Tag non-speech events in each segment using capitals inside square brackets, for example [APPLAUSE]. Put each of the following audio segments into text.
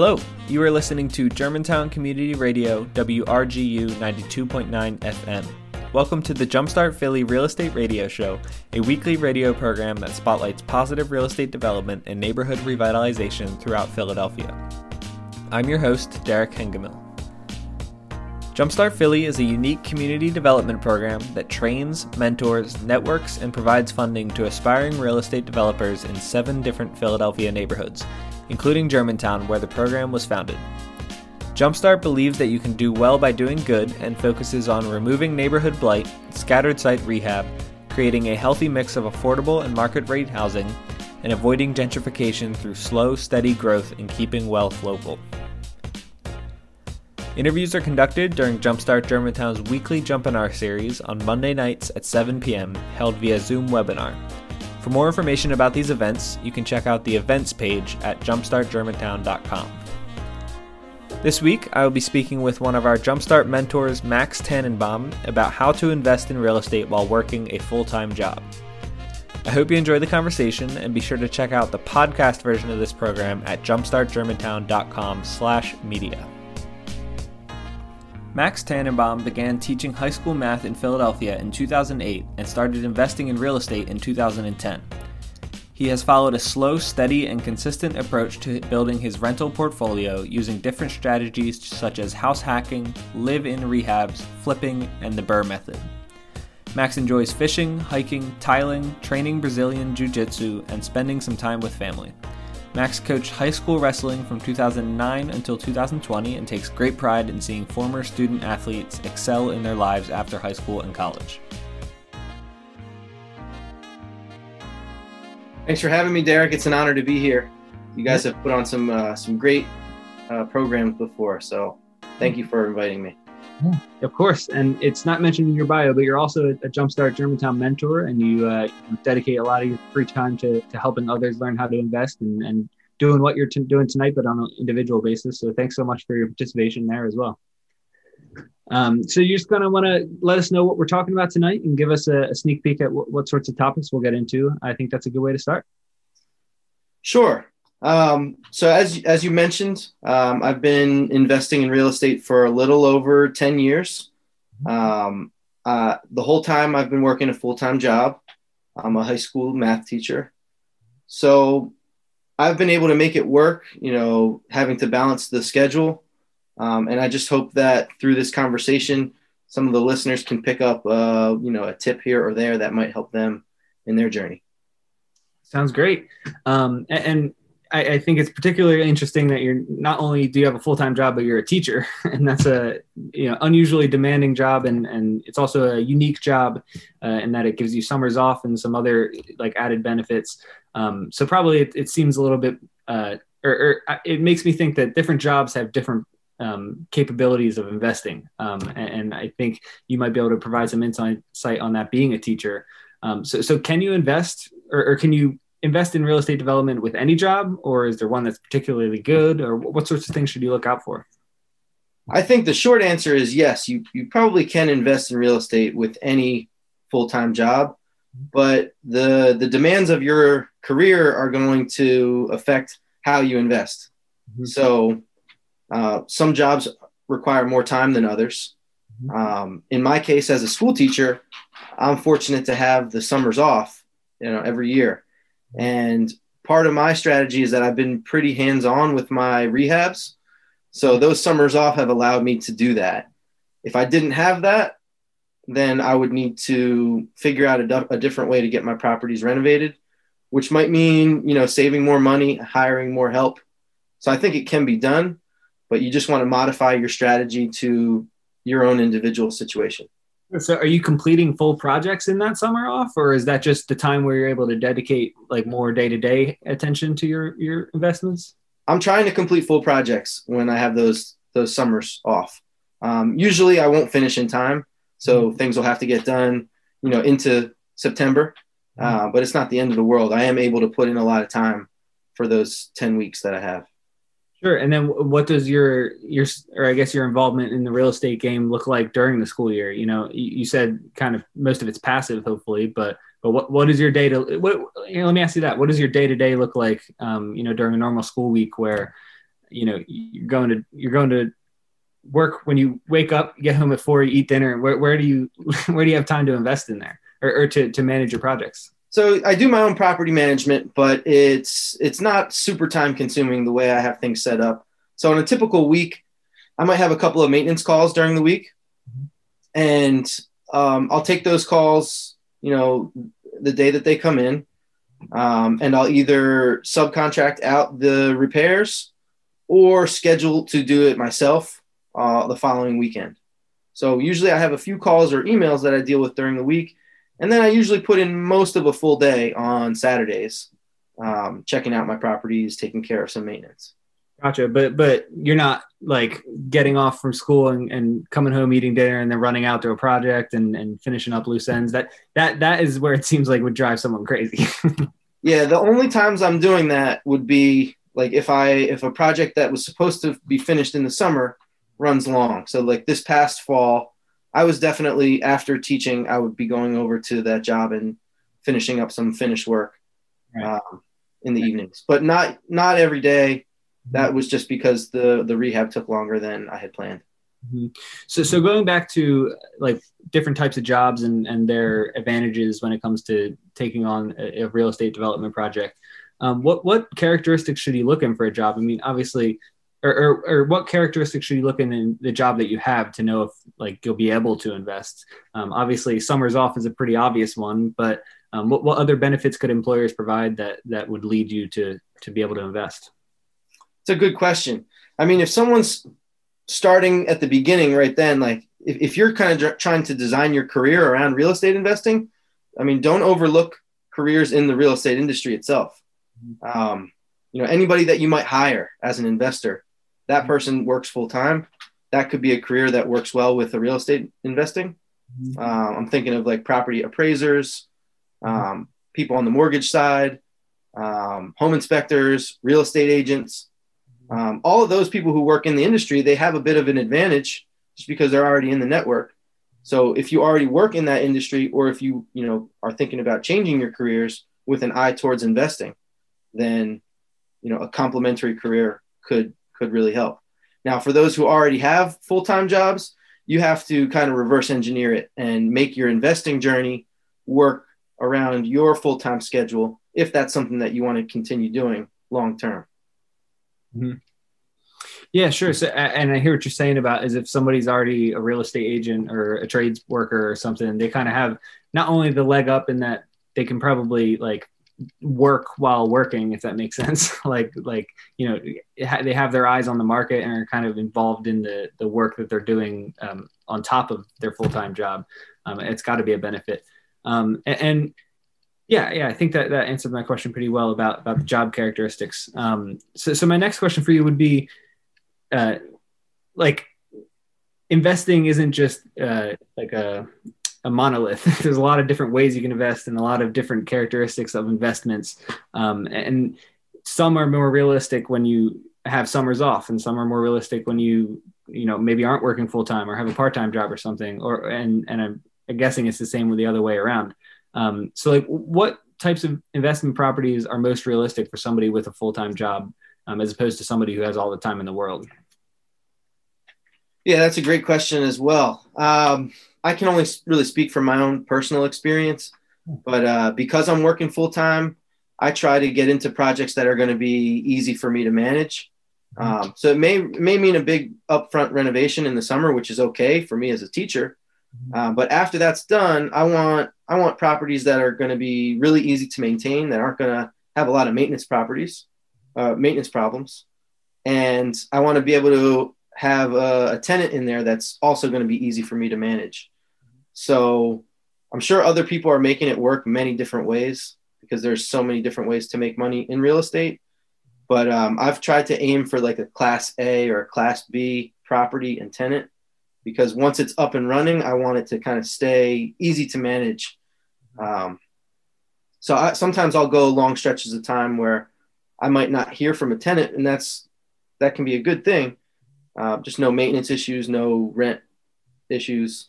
Hello, you are listening to Germantown Community Radio, WRGU 92.9 FM. Welcome to the Jumpstart Philly Real Estate Radio Show, a weekly radio program that spotlights positive real estate development and neighborhood revitalization throughout Philadelphia. I'm your host, Derek Hengemil. Jumpstart Philly is a unique community development program that trains, mentors, networks, and provides funding to aspiring real estate developers in seven different Philadelphia neighborhoods including Germantown, where the program was founded. Jumpstart believes that you can do well by doing good and focuses on removing neighborhood blight, scattered site rehab, creating a healthy mix of affordable and market rate housing, and avoiding gentrification through slow, steady growth and keeping wealth local. Interviews are conducted during Jumpstart Germantown's weekly Jumpinar series on Monday nights at 7 p.m., held via Zoom webinar. For more information about these events, you can check out the events page at jumpstartgermantown.com. This week, I will be speaking with one of our Jumpstart mentors, Max Tannenbaum, about how to invest in real estate while working a full time job. I hope you enjoy the conversation and be sure to check out the podcast version of this program at jumpstartgermantown.com/media. Max Tannenbaum began teaching high school math in Philadelphia in 2008 and started investing in real estate in 2010. He has followed a slow, steady, and consistent approach to building his rental portfolio using different strategies such as house hacking, live in rehabs, flipping, and the BRRRR method. Max enjoys fishing, hiking, tiling, training Brazilian Jiu Jitsu, and spending some time with family. Max coached high school wrestling from 2009 until 2020 and takes great pride in seeing former student athletes excel in their lives after high school and college. Thanks for having me, Derek. It's an honor to be here. You guys have put on some uh, some great uh, programs before, so thank you for inviting me. Yeah, of course. And it's not mentioned in your bio, but you're also a Jumpstart Germantown mentor, and you, uh, dedicate a lot of your free time to, to helping others learn how to invest and, and doing what you're t- doing tonight, but on an individual basis. So thanks so much for your participation there as well. Um, so you're just going to want to let us know what we're talking about tonight and give us a, a sneak peek at what, what sorts of topics we'll get into. I think that's a good way to start. Sure. Um, so as as you mentioned, um, I've been investing in real estate for a little over ten years. Um, uh, the whole time I've been working a full time job. I'm a high school math teacher, so I've been able to make it work. You know, having to balance the schedule, um, and I just hope that through this conversation, some of the listeners can pick up, uh, you know, a tip here or there that might help them in their journey. Sounds great. Um, and, and I, I, think it's particularly interesting that you're not only do you have a full time job, but you're a teacher, [LAUGHS] and that's a you know unusually demanding job, and and it's also a unique job uh, in that it gives you summers off and some other like added benefits. Um, so probably it, it, seems a little bit, uh, or, or, uh, it makes me think that different jobs have different um, capabilities of investing, um, and, and, I think you might be able to provide some insight on that being a teacher. Um, so so can you invest, or, or can you invest in real estate development with any job, or is there one that's particularly good, or what sorts of things should you look out for? I think the short answer is yes. You you probably can invest in real estate with any full time job, but the the demands of your career are going to affect how you invest. Mm-hmm. So uh, some jobs require more time than others. Mm-hmm. Um, in my case, as a school teacher, I'm fortunate to have the summers off, you know, every year. And part of my strategy is that I've been pretty hands on with my rehabs. So those summers off have allowed me to do that. If I didn't have that, then I would need to figure out a, a different way to get my properties renovated, which might mean, you know, saving more money, hiring more help. So I think it can be done, but you just want to modify your strategy to your own individual situation. So are you completing full projects in that summer off or is that just the time where you're able to dedicate like more day-to-day attention to your your investments? I'm trying to complete full projects when I have those those summers off. Um, usually I won't finish in time, so mm-hmm. things will have to get done, you know, into September. Mm-hmm. Uh, but it's not the end of the world. I am able to put in a lot of time for those 10 weeks that I have. Sure. And then what does your your or I guess your involvement in the real estate game look like during the school year? You know, you, said kind of most of it's passive, hopefully, but but what what is your day to what you know, let me ask you that. What does your day to day look like um, you know, during a normal school week where you know you're going to you're going to work when you wake up, get home at four, you eat dinner. Where, where do you [LAUGHS] where do you have time to invest in there or, or to to manage your projects? So I do my own property management, but it's it's not super time consuming the way I have things set up. So in a typical week, I might have a couple of maintenance calls during the week, and um, I'll take those calls, you know, the day that they come in, um, and I'll either subcontract out the repairs or schedule to do it myself uh, the following weekend. So usually I have a few calls or emails that I deal with during the week, and then I usually put in most of a full day on Saturdays, um, checking out my properties, taking care of some maintenance. Gotcha. But but you're not like getting off from school and, and coming home eating dinner and then running out to a project and, and finishing up loose ends. That that that is where it seems like would drive someone crazy. [LAUGHS] yeah, the only times I'm doing that would be like if I if a project that was supposed to be finished in the summer runs long. So like this past fall, I was definitely after teaching, I would be going over to that job and finishing up some finished work right. um, in the right. evenings, but not not every day that was just because the the rehab took longer than I had planned. Mm-hmm. So, so going back to like different types of jobs and, and their advantages when it comes to taking on a, a real estate development project, um, what what characteristics should you look in for a job? I mean, obviously, or, or, or, what characteristics should you look in, in the job that you have to know if like you'll be able to invest? Um, obviously, summers off is a pretty obvious one, but um, what, what other benefits could employers provide that that would lead you to to be able to invest? It's a good question. I mean, if someone's starting at the beginning right then, like if, if you're kind of trying to design your career around real estate investing, I mean, don't overlook careers in the real estate industry itself. Um, you know, anybody that you might hire as an investor, that person works full time. That could be a career that works well with the real estate investing. Uh, I'm thinking of like property appraisers, um, people on the mortgage side, um, home inspectors, real estate agents um, all of those people who work in the industry they have a bit of an advantage just because they're already in the network so if you already work in that industry or if you you know are thinking about changing your careers with an eye towards investing then you know a complementary career could could really help now for those who already have full-time jobs you have to kind of reverse engineer it and make your investing journey work around your full-time schedule if that's something that you want to continue doing long term Mm-hmm. Yeah, sure. So, and I hear what you're saying about is if somebody's already a real estate agent or a trades worker or something, they kind of have not only the leg up in that they can probably like work while working, if that makes [LAUGHS] sense. like, like you know, they have their eyes on the market and are kind of involved in the the work that they're doing um, on top of their full time job. Um, it's got to be a benefit. Um, and, and yeah, yeah, I think that that answered my question pretty well about about the job characteristics. Um, so, so my next question for you would be, uh, like, investing isn't just uh, like a a monolith. [LAUGHS] There's a lot of different ways you can invest and a lot of different characteristics of investments, um, and some are more realistic when you have summers off, and some are more realistic when you you know maybe aren't working full time or have a part time job or something. Or and and I'm guessing it's the same with the other way around. Um, so, like, what types of investment properties are most realistic for somebody with a full time job, um, as opposed to somebody who has all the time in the world? Yeah, that's a great question as well. Um, I can only really speak from my own personal experience, but uh, because I'm working full time, I try to get into projects that are going to be easy for me to manage. Um, so it may it may mean a big upfront renovation in the summer, which is okay for me as a teacher. Uh, but after that's done, I want I want properties that are going to be really easy to maintain, that aren't going to have a lot of maintenance properties, uh, maintenance problems, and I want to be able to have a, a tenant in there that's also going to be easy for me to manage. So I'm sure other people are making it work many different ways because there's so many different ways to make money in real estate. But um, I've tried to aim for like a class A or a class B property and tenant because once it's up and running, I want it to kind of stay easy to manage. Um, so I, sometimes I'll go long stretches of time where I might not hear from a tenant, and that's that can be a good thing. Uh, just no maintenance issues, no rent issues,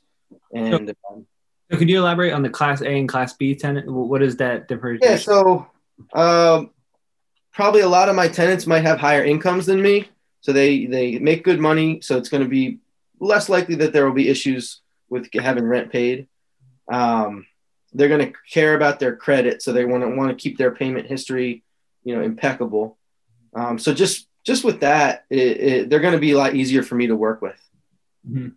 and. So, um, so could you elaborate on the Class A and Class B tenant? What is that difference? Yeah, so um, probably a lot of my tenants might have higher incomes than me, So they they make good money. So it's going to be less likely that there will be issues with having rent paid. Um, they're going to care about their credit, so they want to want to keep their payment history, you know, impeccable. Um, so just just with that, it, it, they're going to be a lot easier for me to work with. Mm-hmm.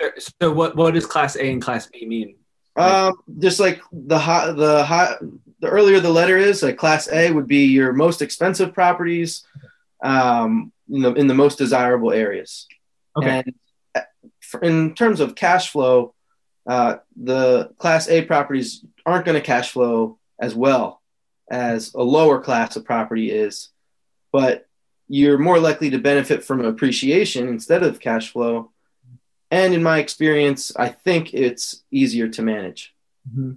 So, so, what what does Class A and Class B mean? Um, just like the hot the hot the earlier the letter is, like Class A would be your most expensive properties, um, in the in the most desirable areas. Okay. And uh, in terms of cash flow, uh, the Class A properties aren't going to cash flow as well as a lower class of property is, but you're more likely to benefit from appreciation instead of cash flow. And in my experience, I think it's easier to manage. Mm-hmm.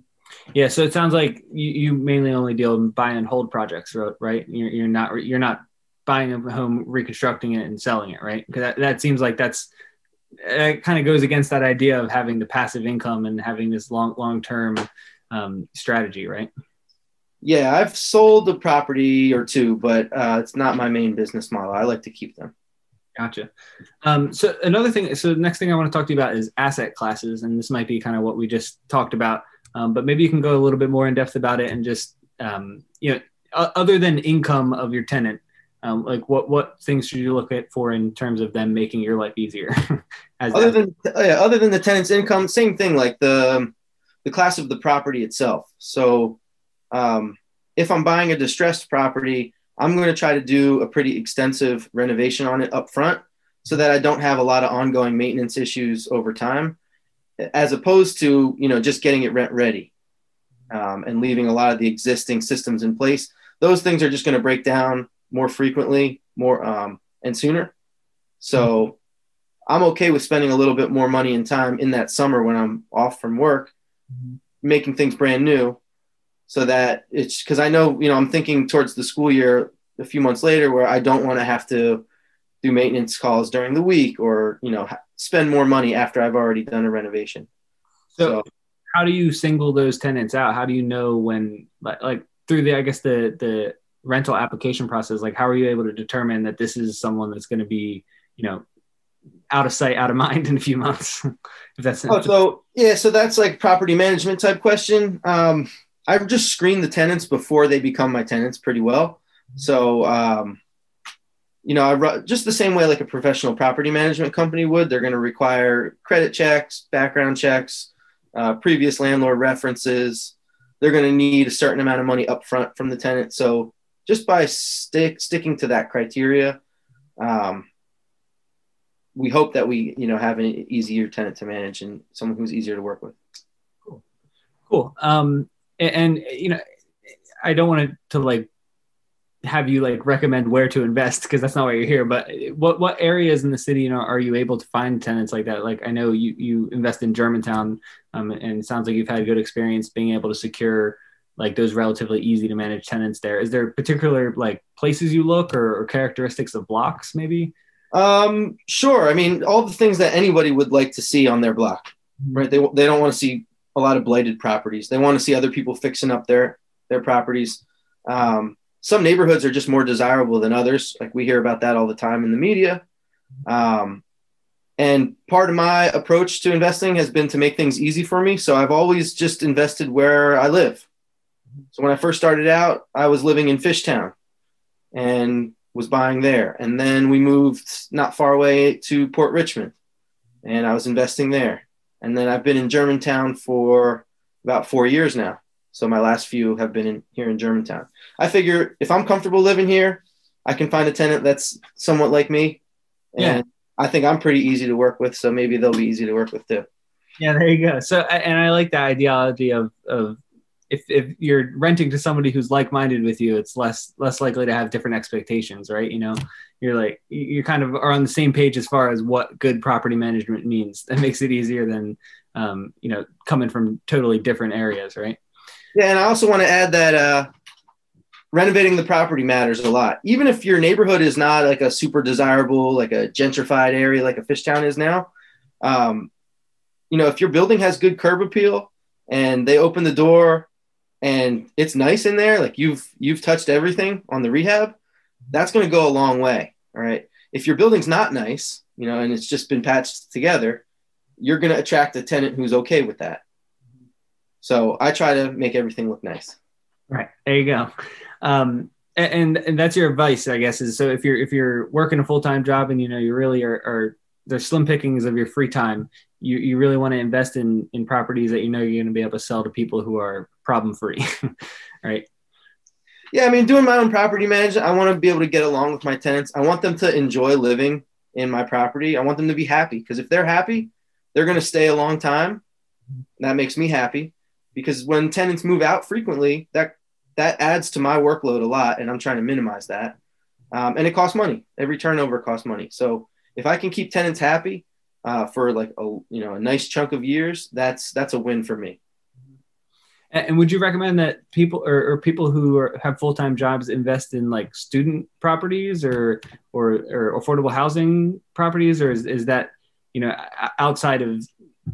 Yeah, so it sounds like you, you mainly only deal in buy and hold projects, right? You're, you're not you're not buying a home, reconstructing it, and selling it, right? Because that, that seems like that's it kind of goes against that idea of having the passive income and having this long long term um, strategy, right? Yeah, I've sold a property or two, but uh, it's not my main business model. I like to keep them. Gotcha. Um, so another thing, so the next thing I want to talk to you about is asset classes, and this might be kind of what we just talked about, um, but maybe you can go a little bit more in depth about it and just um, you know, other than income of your tenant, um, like what what things should you look at for in terms of them making your life easier? [LAUGHS] other than yeah, other than the tenant's income, same thing like the the class of the property itself. So um, if I'm buying a distressed property, I'm going to try to do a pretty extensive renovation on it up front so that I don't have a lot of ongoing maintenance issues over time, as opposed to you know just getting it rent ready um, and leaving a lot of the existing systems in place. Those things are just going to break down more frequently, more um, and sooner. So. I'm okay with spending a little bit more money and time in that summer when I'm off from work, mm-hmm. making things brand new, so that it's because I know you know I'm thinking towards the school year a few months later where I don't want to have to do maintenance calls during the week or you know spend more money after I've already done a renovation. So, so how do you single those tenants out? How do you know when like, like through the I guess the the rental application process like how are you able to determine that this is someone that's going to be you know out of sight out of [LAUGHS] mind in a few months [LAUGHS] if that's oh, so yeah so that's like property management type question um, i've just screened the tenants before they become my tenants pretty well so um, you know i just the same way like a professional property management company would they're going to require credit checks background checks uh, previous landlord references they're going to need a certain amount of money up front from the tenant so just by stick sticking to that criteria, um, we hope that we you know have an easier tenant to manage and someone who's easier to work with. Cool, cool. Um, and, and you know, I don't want to like have you like recommend where to invest because that's not why you're here. But what what areas in the city you know are you able to find tenants like that? Like I know you you invest in Germantown, um, and it sounds like you've had good experience being able to secure like those relatively easy to manage tenants there is there particular like places you look or, or characteristics of blocks maybe um sure i mean all the things that anybody would like to see on their block mm-hmm. right they, they don't want to see a lot of blighted properties they want to see other people fixing up their their properties um, some neighborhoods are just more desirable than others like we hear about that all the time in the media um, and part of my approach to investing has been to make things easy for me so i've always just invested where i live so when I first started out, I was living in Fishtown and was buying there. And then we moved not far away to Port Richmond and I was investing there. And then I've been in Germantown for about four years now. So my last few have been in, here in Germantown. I figure if I'm comfortable living here, I can find a tenant that's somewhat like me. And yeah. I think I'm pretty easy to work with. So maybe they'll be easy to work with too. Yeah, there you go. So, and I like the ideology of, of if if you're renting to somebody who's like-minded with you it's less less likely to have different expectations right? You know you're like you kind of are on the same page as far as what good property management means. [LAUGHS] That makes it easier than um, you know coming from totally different areas right? Yeah and i also want to add that uh, renovating the property matters a lot. Even if your neighborhood is not like a super desirable like a gentrified area like a Fishtown is now um, you know if your building has good curb appeal and they open the door and it's nice in there like you've you've touched everything on the rehab that's going to go a long way all right if your building's not nice, you know, and it's just been patched together, you're going to attract a tenant who's okay with that. So I try to make everything look nice. Right there, you go. Um, and and that's your advice, I guess. Is so if you're if you're working a full time job and you know you really are, are there's slim pickings of your free time, you you really want to invest in in properties that you know you're going to be able to sell to people who are problem free, [LAUGHS] right? Yeah, I mean, doing my own property management, I want to be able to get along with my tenants. I want them to enjoy living in my property. I want them to be happy because if they're happy, they're going to stay a long time. That makes me happy because when tenants move out frequently, that that adds to my workload a lot, and I'm trying to minimize that. Um, and it costs money. Every turnover costs money. So if I can keep tenants happy uh, for like a you know a nice chunk of years, that's that's a win for me. And would you recommend that people or, or people who are, have full time jobs invest in like student properties or, or or affordable housing properties, or is, is that you know outside of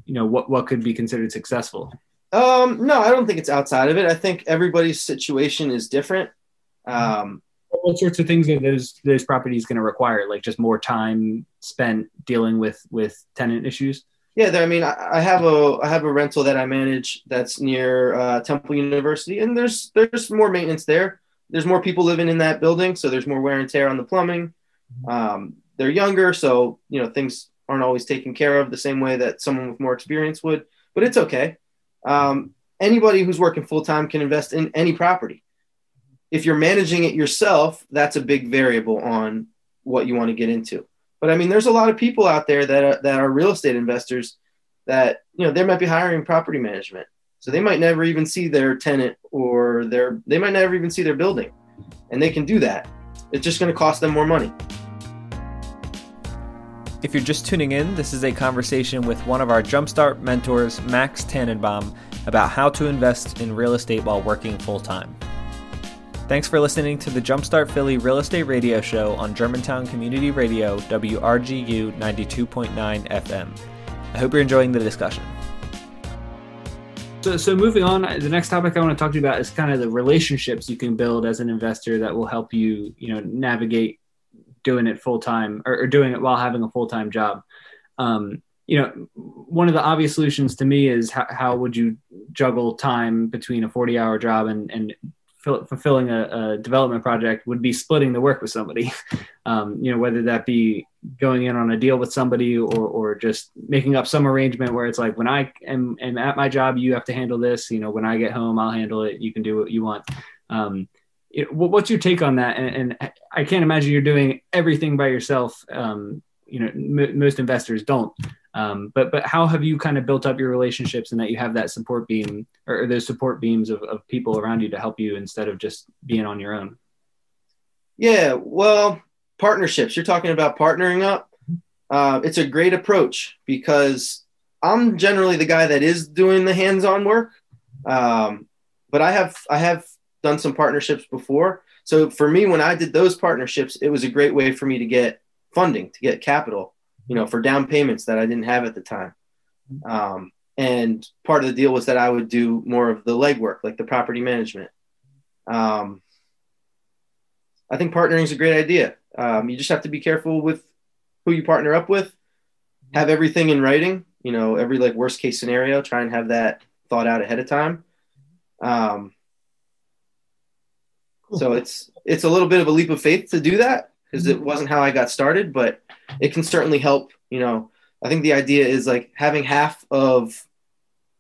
you know what what could be considered successful? Um, no, I don't think it's outside of it. I think everybody's situation is different. Um, what sorts of things are those those properties going to require? Like just more time spent dealing with with tenant issues. Yeah, I mean, I have a I have a rental that I manage that's near uh, Temple University, and there's there's more maintenance there. There's more people living in that building, so there's more wear and tear on the plumbing. Um, they're younger, so you know things aren't always taken care of the same way that someone with more experience would. But it's okay. Um, anybody who's working full time can invest in any property. If you're managing it yourself, that's a big variable on what you want to get into. But I mean, there's a lot of people out there that are, that are real estate investors that you know they might be hiring property management, so they might never even see their tenant or their they might never even see their building, and they can do that. It's just going to cost them more money. If you're just tuning in, this is a conversation with one of our Jumpstart mentors, Max Tannenbaum, about how to invest in real estate while working full time. Thanks for listening to the Jumpstart Philly Real Estate Radio Show on Germantown Community Radio, WRGU 92.9 FM. I hope you're enjoying the discussion. So, so moving on, the next topic I want to talk to you about is kind of the relationships you can build as an investor that will help you, you know, navigate doing it full time or, or, doing it while having a full time job. Um, you know, one of the obvious solutions to me is how, how would you juggle time between a 40 hour job and, and fulfilling a, a, development project would be splitting the work with somebody. [LAUGHS] Um, you know, whether that be going in on a deal with somebody or, or just making up some arrangement where it's like, when I am, am at my job, you have to handle this. You know, when I get home, I'll handle it. You can do what you want. Um, it, what's your take on that? And, and, I can't imagine you're doing everything by yourself. Um, you know, m- most investors don't. Um, but but how have you kind of built up your relationships and that you have that support beam or, or those support beams of, of people around you to help you instead of just being on your own? Yeah, well, partnerships. You're talking about partnering up. Uh, it's a great approach because I'm generally the guy that is doing the hands-on work, um, but I have I have done some partnerships before. So for me, when I did those partnerships, it was a great way for me to get funding, to get capital you know, for down payments that I didn't have at the time. Um, and part of the deal was that I would do more of the legwork, like the property management. Um, I think partnering is a great idea. Um, you just have to be careful with who you partner up with. Have everything in writing. You know, every like worst case scenario. Try and have that thought out ahead of time. Um, so [LAUGHS] it's it's a little bit of a leap of faith to do that because it wasn't how I got started, but it can certainly help. You know, I think the idea is like having half of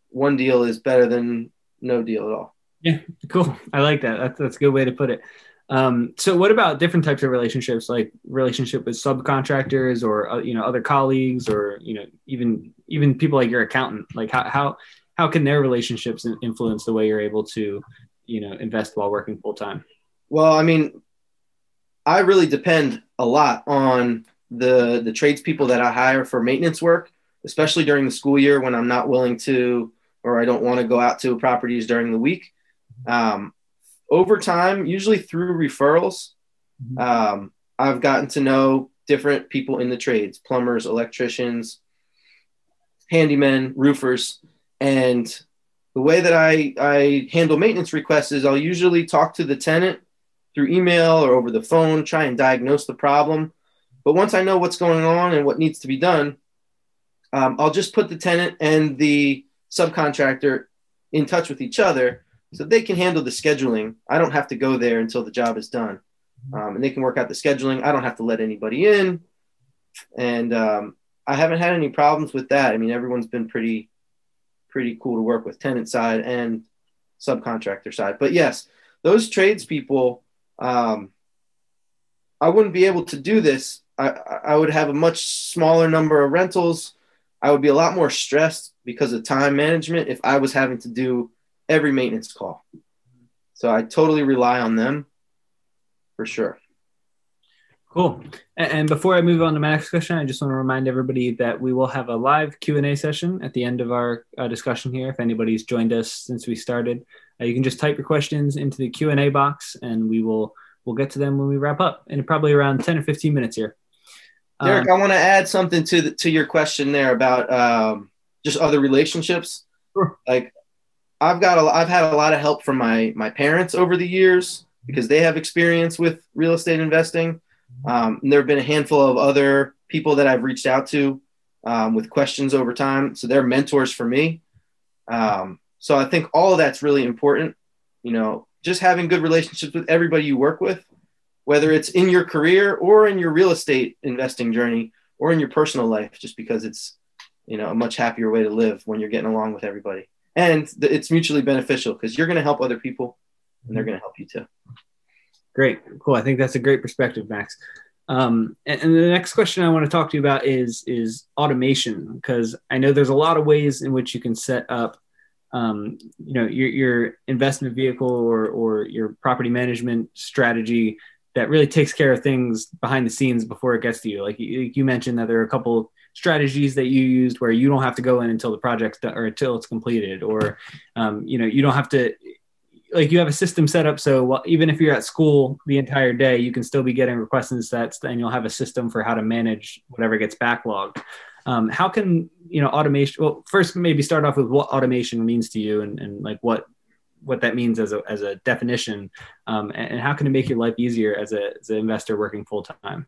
one deal is better than no deal at all. Yeah, cool. I like that. That's, that's a good way to put it. Um, so what about different types of relationships, like relationship with subcontractors or, uh, you know, other colleagues or, you know, even, even people like your accountant, like how, how, how can their relationships influence the way you're able to, you know, invest while working full time? Well, I mean, I really depend a lot on the the tradespeople that I hire for maintenance work, especially during the school year when I'm not willing to or I don't want to go out to properties during the week. Um, over time, usually through referrals, mm-hmm. um, I've gotten to know different people in the trades plumbers, electricians, handymen, roofers. And the way that I, I handle maintenance requests is I'll usually talk to the tenant through email or over the phone, try and diagnose the problem But once I know what's going on and what needs to be done, um, I'll just put the tenant and the subcontractor in touch with each other so they can handle the scheduling. I don't have to go there until the job is done. Um, and they can work out the scheduling. I don't have to let anybody in. And um, I haven't had any problems with that. I mean, everyone's been pretty, pretty cool to work with tenant side and subcontractor side. But yes, those tradespeople, um, I wouldn't be able to do this. I, I would have a much smaller number of rentals. I would be a lot more stressed because of time management if I was having to do every maintenance call. So I totally rely on them for sure. Cool. And before I move on to my next question, I just want to remind everybody that we will have a live Q and A session at the end of our uh, discussion here. If anybody's joined us since we started, uh, you can just type your questions into the Q and A box, and we will we'll get to them when we wrap up in probably around ten or fifteen minutes here. Derek, um, I want to add something to the, to your question there about um, just other relationships. Sure. Like I've got a, I've had a lot of help from my my parents over the years because they have experience with real estate investing um, there have been a handful of other people that I've reached out to um, with questions over time. So they're mentors for me. Um, so I think all of that's really important. You know, just having good relationships with everybody you work with, whether it's in your career or in your real estate investing journey or in your personal life, just because it's, you know, a much happier way to live when you're getting along with everybody. And it's mutually beneficial because you're going to help other people and they're going to help you too. Great, cool. I think that's a great perspective, Max. Um, and, and, the next question I want to talk to you about is is automation because I know there's a lot of ways in which you can set up, um, you know, your, your investment vehicle or or your property management strategy that really takes care of things behind the scenes before it gets to you. Like you, you mentioned that there are a couple strategies that you used where you don't have to go in until the project's done or until it's completed, or um, you know, you don't have to like you have a system set up so well, even if you're at school the entire day you can still be getting requests and sets and you'll have a system for how to manage whatever gets backlogged um, how can you know automation well first maybe start off with what automation means to you and, and like what what that means as a, as a definition um, and, and, how can it make your life easier as, a, as an investor working full time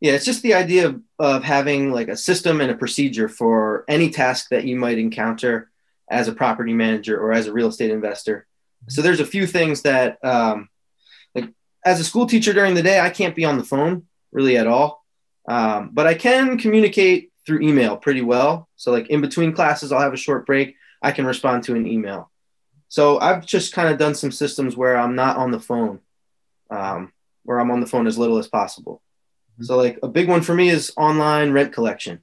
yeah it's just the idea of, of having like a system and a procedure for any task that you might encounter as a property manager or as a real estate investor. So there's a few things that, um, like as a school teacher during the day, I can't be on the phone really at all, um, but I can communicate through email pretty well. So like in between classes, I'll have a short break. I can respond to an email. So I've just kind of done some systems where I'm not on the phone, um, where I'm on the phone as little as possible. Mm-hmm. So like a big one for me is online rent collection.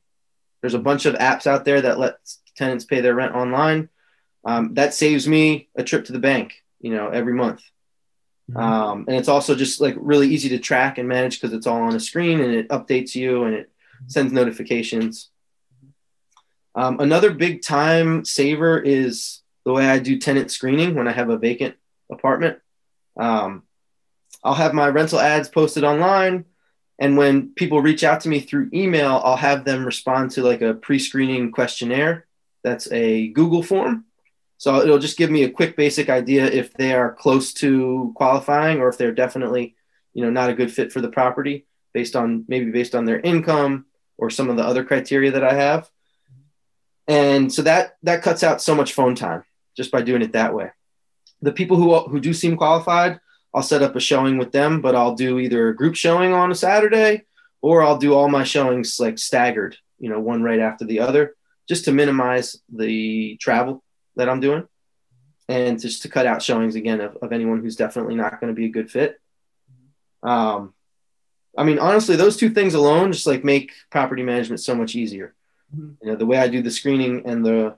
There's a bunch of apps out there that let tenants pay their rent online um, that saves me a trip to the bank, you know, every month. Mm-hmm. Um, and it's also just like really easy to track and manage because it's all on a screen and it updates you and it sends notifications. Um, another big time saver is the way I do tenant screening when I have a vacant apartment. Um, I'll have my rental ads posted online. And when people reach out to me through email, I'll have them respond to like a pre screening questionnaire that's a Google form. So it'll just give me a quick basic idea if they are close to qualifying or if they're definitely, you know, not a good fit for the property based on maybe based on their income or some of the other criteria that I have. And so that that cuts out so much phone time just by doing it that way. The people who who do seem qualified, I'll set up a showing with them, but I'll do either a group showing on a Saturday or I'll do all my showings like staggered, you know, one right after the other, just to minimize the travel that I'm doing, and just to cut out showings again of, of anyone who's definitely not going to be a good fit. Um, I mean, honestly, those two things alone just like make property management so much easier. Mm-hmm. You know, the way I do the screening and the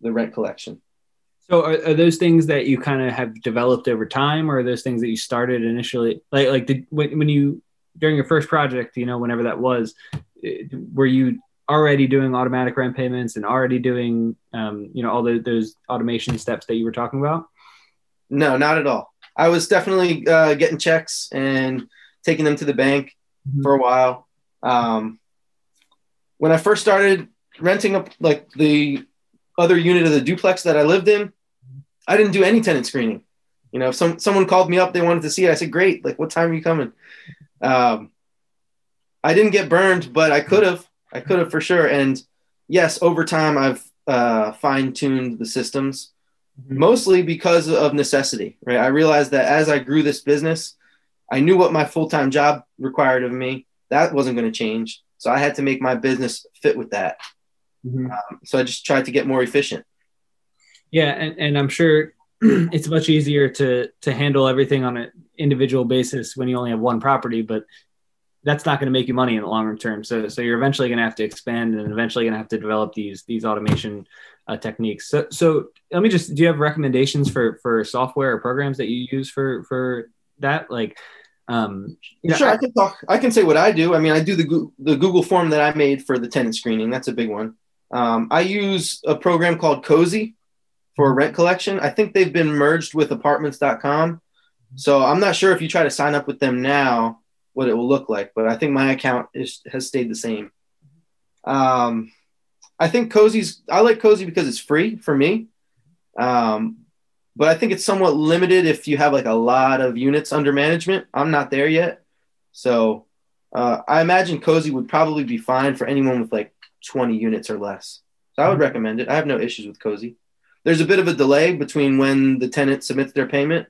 the rent collection. So, are, are those things that you kind of have developed over time, or are those things that you started initially? Like, like did, when, when you during your first project, you know, whenever that was, eh, were you already doing automatic rent payments and already doing um, you know all the, those automation steps that you were talking about? No not at all. I was definitely uh, getting checks and taking them to the bank mm-hmm. for a while. Um, when i first started renting up like the other unit of the duplex that i lived in i didn't do any tenant screening. You know if some, someone called me up they wanted to see it i said great like what time are you coming? Um, I didn't get burned, but I could have. I could have for sure. And yes, over time, I've uh, fine tuned the systems, mm-hmm. mostly because of necessity. Right. I realized that as I grew this business, I knew what my full time job required of me. That wasn't going to change. So I had to make my business fit with that. Mm-hmm. Um, so I just tried to get more efficient. Yeah, and, and I'm sure [CLEARS THROAT] it's much easier to to handle everything on an individual basis when you only have one property, but that's not going to make you money in the longer term. So so you're eventually going to have to expand and eventually going to have to develop these these automation uh, techniques. So so let me just do you have recommendations for for software or programs that you use for for that like um, sure, I, I, can talk. I can say what I do. I mean, I do the the Google form that I made for the tenant screening. That's a big one. Um, I use a program called Cozy for rent collection. I think they've been merged with Apartments.com, so I'm not sure if you try to sign up with them now what it will look like. But I think my account is, has stayed the same. Um, I think Cozy's. I like Cozy because it's free for me. Um, but I think it's somewhat limited if you have like a lot of units under management. I'm not there yet. So uh, I imagine Cozy would probably be fine for anyone with like 20 units or less. So I would mm-hmm. recommend it. I have no issues with Cozy. There's a bit of a delay between when the tenant submits their payment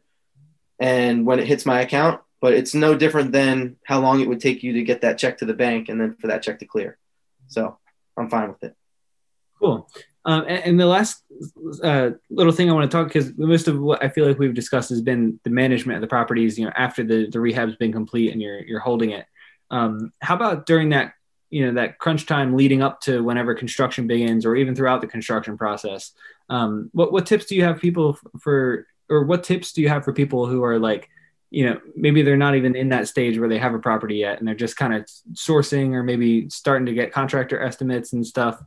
and when it hits my account, but it's no different than how long it would take you to get that check to the bank and then for that check to clear. So I'm fine with it. Cool. Um, and, and, the last uh, little thing I want to talk because most of what I feel like we've discussed has been the management of the properties. You know, after the the rehab's been complete and you're you're holding it. Um, how about during that you know that crunch time leading up to whenever construction begins, or even throughout the construction process? Um, what what tips do you have people for, or what tips do you have for people who are like you know maybe they're not even in that stage where they have a property yet and they're just kind of sourcing or maybe starting to get contractor estimates and stuff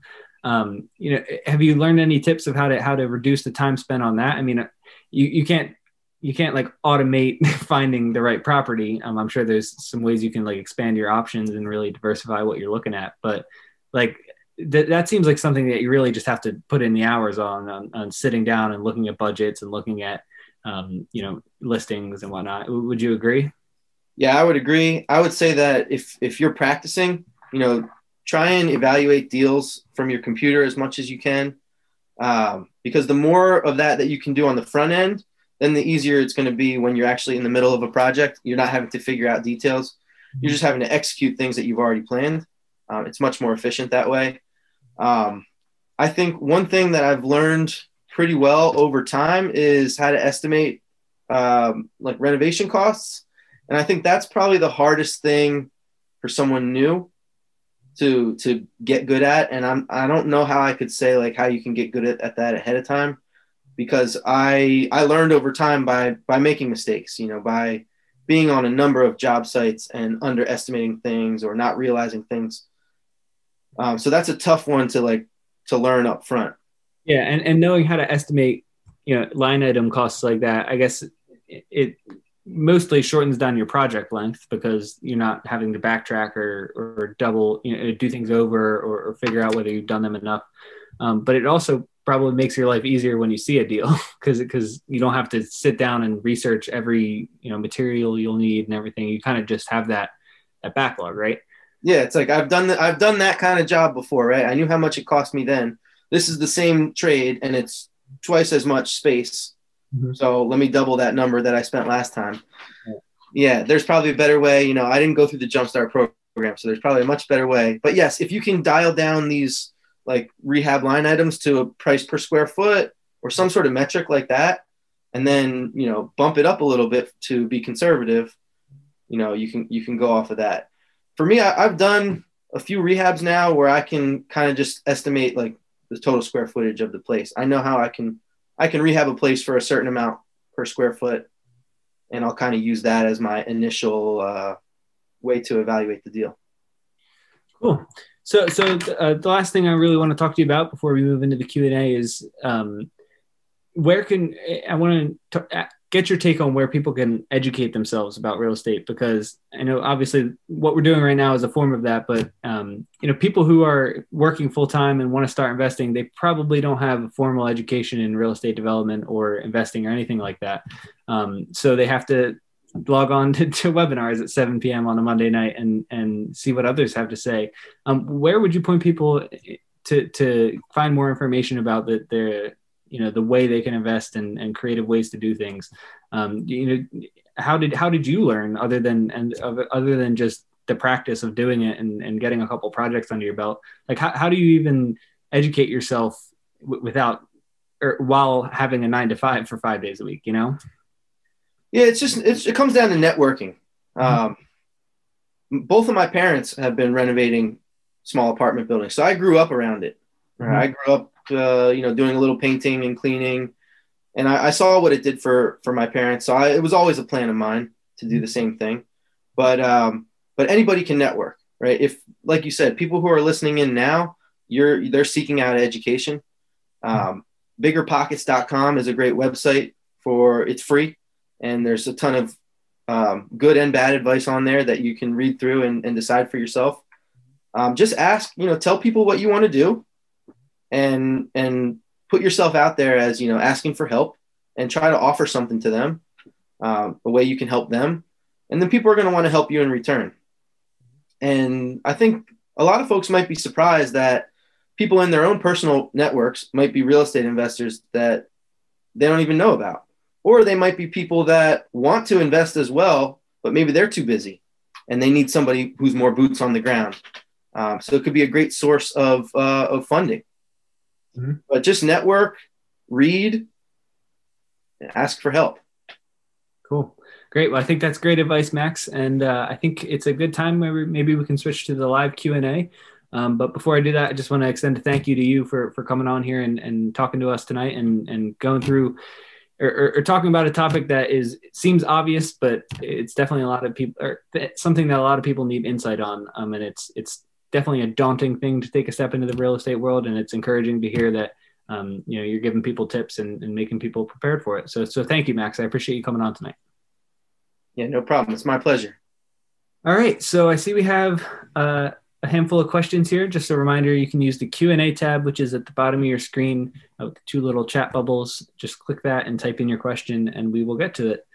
um, you know, have you learned any tips of how to how to reduce the time spent on that? I mean, you you can't you can't like automate [LAUGHS] finding the right property. Um, I'm sure there's some ways you can like expand your options and really diversify what you're looking at. But like th- that seems like something that you really just have to put in the hours on, on, on sitting down and looking at budgets and looking at um, you know listings and whatnot. Would you agree? Yeah, I would agree. I would say that if if you're practicing, you know, try and evaluate deals from your computer as much as you can um, because the more of that that you can do on the front end then the easier it's going to be when you're actually in the middle of a project you're not having to figure out details you're just having to execute things that you've already planned um, it's much more efficient that way um, i think one thing that i've learned pretty well over time is how to estimate um, like renovation costs. And i think that's probably the hardest thing for someone new to to get good at. And i'm i don't know how i could say like how you can get good at, at that ahead of time because i i learned over time by by making mistakes you know by being on a number of job sites and underestimating things or not realizing things. Um, so that's a tough one to like to learn up front yeah and, and knowing how to estimate you know line item costs like that i guess it, mostly shortens down your project length because you're not having to backtrack or, or double, you know, do things over or, or figure out whether you've done them enough. Um, but it also probably makes your life easier when you see a deal [LAUGHS] because because you don't have to sit down and research every you know material you'll need and everything. You kind of just have that that backlog, right? Yeah, it's like I've done. I've done that kind of job before, right? I knew how much it cost me then. This is the same trade, and it's twice as much space Mm-hmm. So let me double that number that I spent last time. Yeah. yeah, there's probably a better way. You know, I didn't go through the Jumpstart program, so there's probably a much better way. But yes, if you can dial down these like rehab line items to a price per square foot or some sort of metric like that, and then you know bump it up a little bit to be conservative, you know, you can you can go off of that. For me, I, I've done a few rehabs now where I can kind of just estimate like the total square footage of the place. I know how I can I can rehab a place for a certain amount per square foot, and I'll kind of use that as my initial uh, way to evaluate the deal. Cool. So, so uh, the last thing I really want to talk to you about before we move into the Q and A is um, where can I want to get your take on where people can educate themselves about real estate because I know obviously what we're doing right now is a form of that, but um, you know people who are working full time and want to start investing, they probably don't have a formal education in real estate development or investing or anything like that. Um, so they have to log on [LAUGHS] to, to, webinars at 7 p.m. on a Monday night and and see what others have to say. Um, where would you point people to to find more information about the the you know the way they can invest and, and creative ways to do things? Um, you know, how did how did you learn other than and other than just the practice of doing it and, and getting a couple projects under your belt? Like how, how do you even educate yourself w- without or while having a nine to five for five days a week? You know? Yeah, it's just it's, it comes down to networking. Mm-hmm. Um, both of my parents have been renovating small apartment buildings, so I grew up around it. Mm-hmm. I grew up, uh, you know, doing a little painting and cleaning, and I, I saw what it did for for my parents. So I, it was always a plan of mine to do the same thing. But um, but anybody can network, right? If like you said, people who are listening in now, you're they're seeking out education. Um, biggerpockets.com is a great website for it's free and there's a ton of um, good and bad advice on there that you can read through and, and decide for yourself. Um, just ask, you know, tell people what you want to do, and and put yourself out there as you know, asking for help, and try to offer something to them, um, a way you can help them, and then people are going to want to help you in return. And I think a lot of folks might be surprised that people in their own personal networks might be real estate investors that they don't even know about or they might be people that want to invest as well, but maybe they're too busy and they need somebody who's more boots on the ground. Um, so it could be a great source of, uh, of funding. Mm-hmm. But just network, read, and ask for help. Cool. Great. Well, I think that's great advice, Max. And uh, I think it's a good time where maybe we can switch to the live Q&A. Um, but before I do that, I just want to extend a thank you to you for, for coming on here and, and talking to us tonight and, and going through or, or, or, talking about a topic that is seems obvious, but it's definitely a lot of people or something that a lot of people need insight on. Um, and it's it's definitely a daunting thing to take a step into the real estate world, and it's encouraging to hear that um, you know you're giving people tips and, and making people prepared for it. So so thank you, Max. I appreciate you coming on tonight. Yeah, no problem. It's my pleasure. All right, so I see we have uh, a handful of questions here. Just a reminder, you can use the Q&A tab, which is at the bottom of your screen with two little chat bubbles. Just click that and type in your question and we will get to it.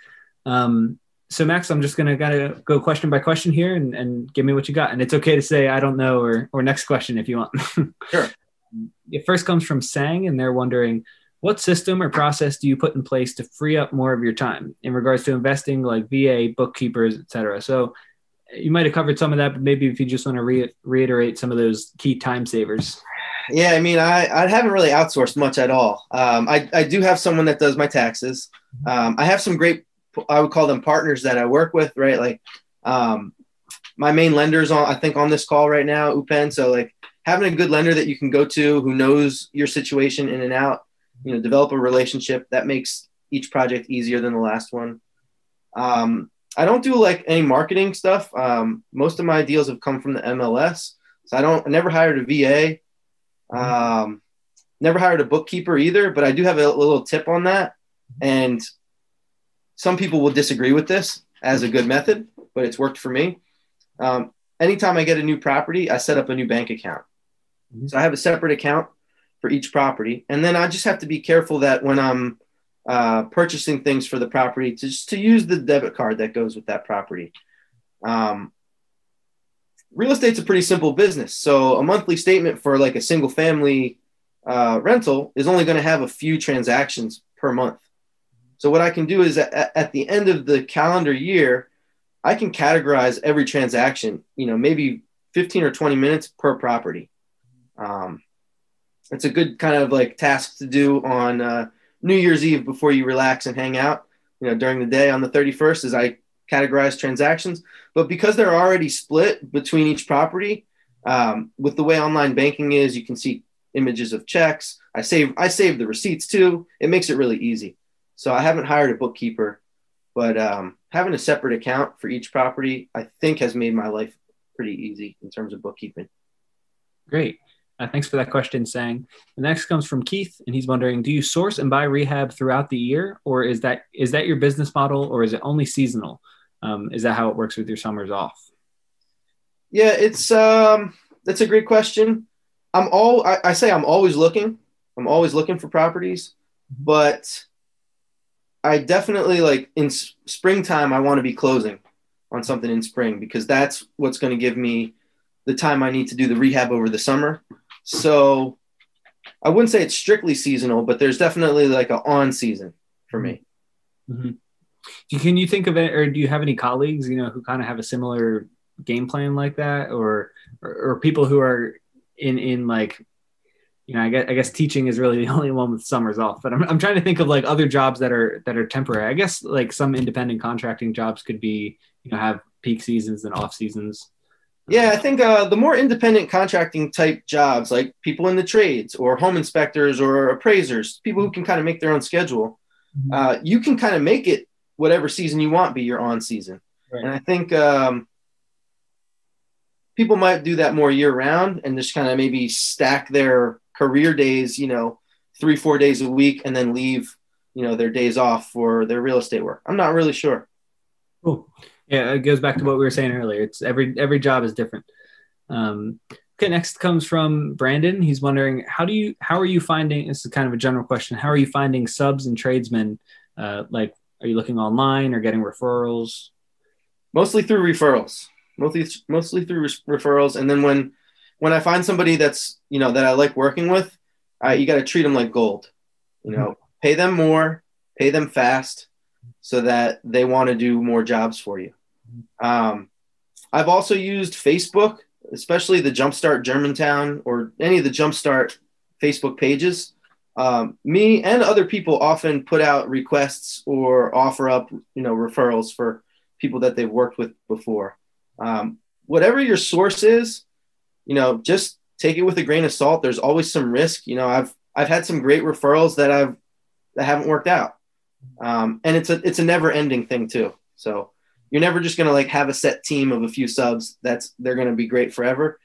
Um, so Max, I'm just gonna gotta go question by question here and, and give me what you got. And it's okay to say I don't know or or next question if you want. [LAUGHS] sure. It first comes from Sang, and they're wondering what system or process do you put in place to free up more of your time in regards to investing, like VA, bookkeepers, etc. So you might have covered some of that, but maybe if you just want to re- reiterate some of those key time savers. Yeah, I mean, I, I haven't really outsourced much at all. Um, I, I do have someone that does my taxes. Um, I have some great, I would call them partners that I work with, right? Like um, my main lenders on, I think on this call right now, UPenn. So like having a good lender that you can go to who knows your situation in and out, you know, develop a relationship that makes each project easier than the last one. Um, I don't do like any marketing stuff. Um, most of my deals have come from the MLS, so I don't. I never hired a VA. Um, never hired a bookkeeper either, but I do have a little tip on that. And some people will disagree with this as a good method, but it's worked for me. Um, anytime I get a new property, I set up a new bank account. Mm-hmm. So I have a separate account for each property, and then I just have to be careful that when I'm uh, purchasing things for the property to just to use the debit card that goes with that property. Um, real estate's a pretty simple business. So a monthly statement for like a single family uh, rental is only going to have a few transactions per month. So what I can do is at, at, the end of the calendar year, I can categorize every transaction, you know, maybe 15 or 20 minutes per property. Um, it's a good kind of like task to do on uh, New Year's Eve before you relax and hang out, you know, during the day on the 31st as I categorize transactions. But because they're already split between each property, um, with the way online banking is, you can see images of checks. I save I save the receipts too. It makes it really easy. So I haven't hired a bookkeeper, but um, having a separate account for each property, I think, has made my life pretty easy in terms of bookkeeping. Great. Uh, thanks for that question, Sang. The next comes from Keith, and he's wondering: Do you source and buy rehab throughout the year, or is that is that your business model, or is it only seasonal? Um, is that how it works with your summers off? Yeah, it's um, that's a great question. I'm all I, I say I'm always looking. I'm always looking for properties, but I definitely like in s- springtime, I want to be closing on something in spring because that's what's going to give me the time I need to do the rehab over the summer. So I wouldn't say it's strictly seasonal, but there's definitely like an on season for me. Mm-hmm. Can you think of it, or do you have any colleagues, you know, who kind of have a similar game plan like that, or, or, or people who are in in like you know, I guess, I guess teaching is really the [LAUGHS] only one with summers off. But I'm, I'm trying to think of like other jobs that are that are temporary. I guess like some independent contracting jobs could be, you know, have peak seasons and off seasons. Yeah, I think uh, the more independent contracting type jobs, like people in the trades or home inspectors or appraisers, people who can kind of make their own schedule, mm-hmm. uh, you can kind of make it whatever season you want be your on season. Right. And I think um, people might do that more year round and just kind of maybe stack their career days, you know, three, four days a week and then leave, you know, their days off for their real estate work. I'm not really sure. Cool. Yeah, it goes back to what we were saying earlier. It's every every job is different. Um, okay, next comes from Brandon. He's wondering how do you how are you finding this is kind of a general question. How are you finding subs and tradesmen? Uh, like, are you looking online or getting referrals? Mostly through referrals. Mostly mostly through re- referrals, and then when when I find somebody that's you know that I like working with, uh, you got to treat them like gold. You know, mm-hmm. pay them more, pay them fast, so that they want to do more jobs for you. Um, I've also used Facebook, especially the Jumpstart Germantown or any of the Jumpstart Facebook pages. Um, me and other people often put out requests or offer up, you know, referrals for people that they've worked with before. Um, whatever your source is, you know, just take it with a grain of salt. There's always some risk. You know, I've I've had some great referrals that I've that haven't worked out, um, and it's a it's a never ending thing too. So you're never just gonna like have a set team of a few subs that's they're gonna be great forever.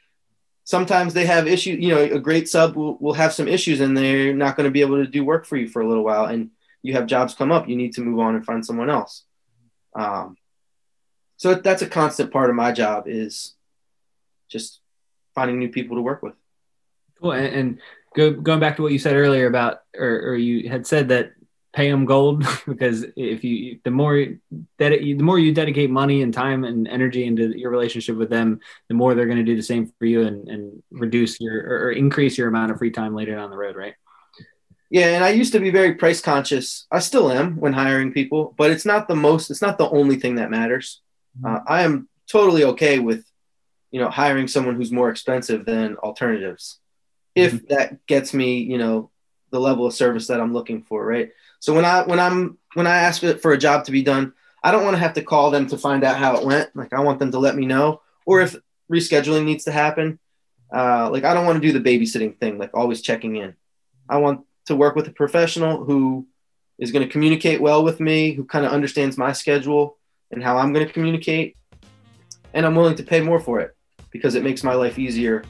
Sometimes they have issues. You know, a great sub will, will have some issues, and they're not going to be able to do work for you for a little while. And you have jobs come up, you need to move on and find someone else. Um, so that's a constant part of my job is just finding new people to work with. Cool. And, and go, going back to what you said earlier about, or, or you had said that pay them gold [LAUGHS] because if you the more that the more you dedicate money and time and energy into your relationship with them the more they're going to do the same for you and, and reduce your or increase your amount of free time later down the road right yeah and i used to be very price conscious i still am when hiring people but it's not the most it's not the only thing that matters mm-hmm. uh, i am totally okay with you know hiring someone who's more expensive than alternatives. If mm-hmm. that gets me you know the level of service that i'm looking for right? So when i when i'm when i ask for a job to be done i don't want to have to call them to find out how it went. Like i want them to let me know. Or if rescheduling needs to happen uh, like i don't want to do the babysitting thing like always checking in. I want to work with a professional who is going to communicate well with me who kind of understands my schedule and how i'm going to communicate and i'm willing to pay more for it because it makes my life easier,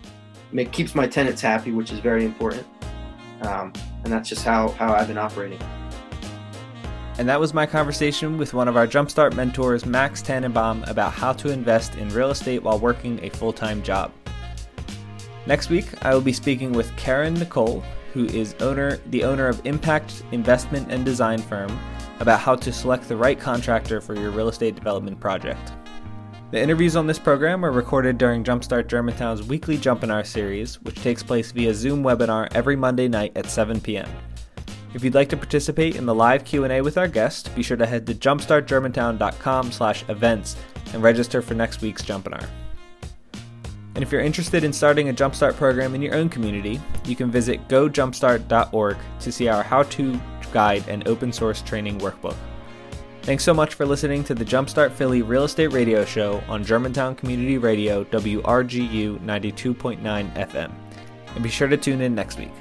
make, keeps my tenants happy, which is very important. Um, and that's just how, how I've been operating. And that was my conversation with one of our Jumpstart mentors, Max Tannenbaum, about how to invest in real estate while working a full time job. Next week, I will be speaking with Karen Nicole, who is owner, the owner of Impact Investment and Design Firm, about how to select the right contractor for your real estate development project. The interviews on this program are recorded during Jumpstart Germantown's weekly Jumpinar series, which takes place via Zoom webinar every Monday night at 7 p.m. If you'd like to participate in the live Q&A with our guest, be sure to head to jumpstartgermantown.com/events and register for next week's Jumpinar. And if you're interested in starting a Jumpstart program in your own community, you can visit gojumpstart.org to see our how-to guide and open source training workbook. Thanks so much for listening to the Jumpstart Philly Real Estate Radio Show on Germantown Community Radio, WRGU 92.9 FM. And be sure to tune in next week.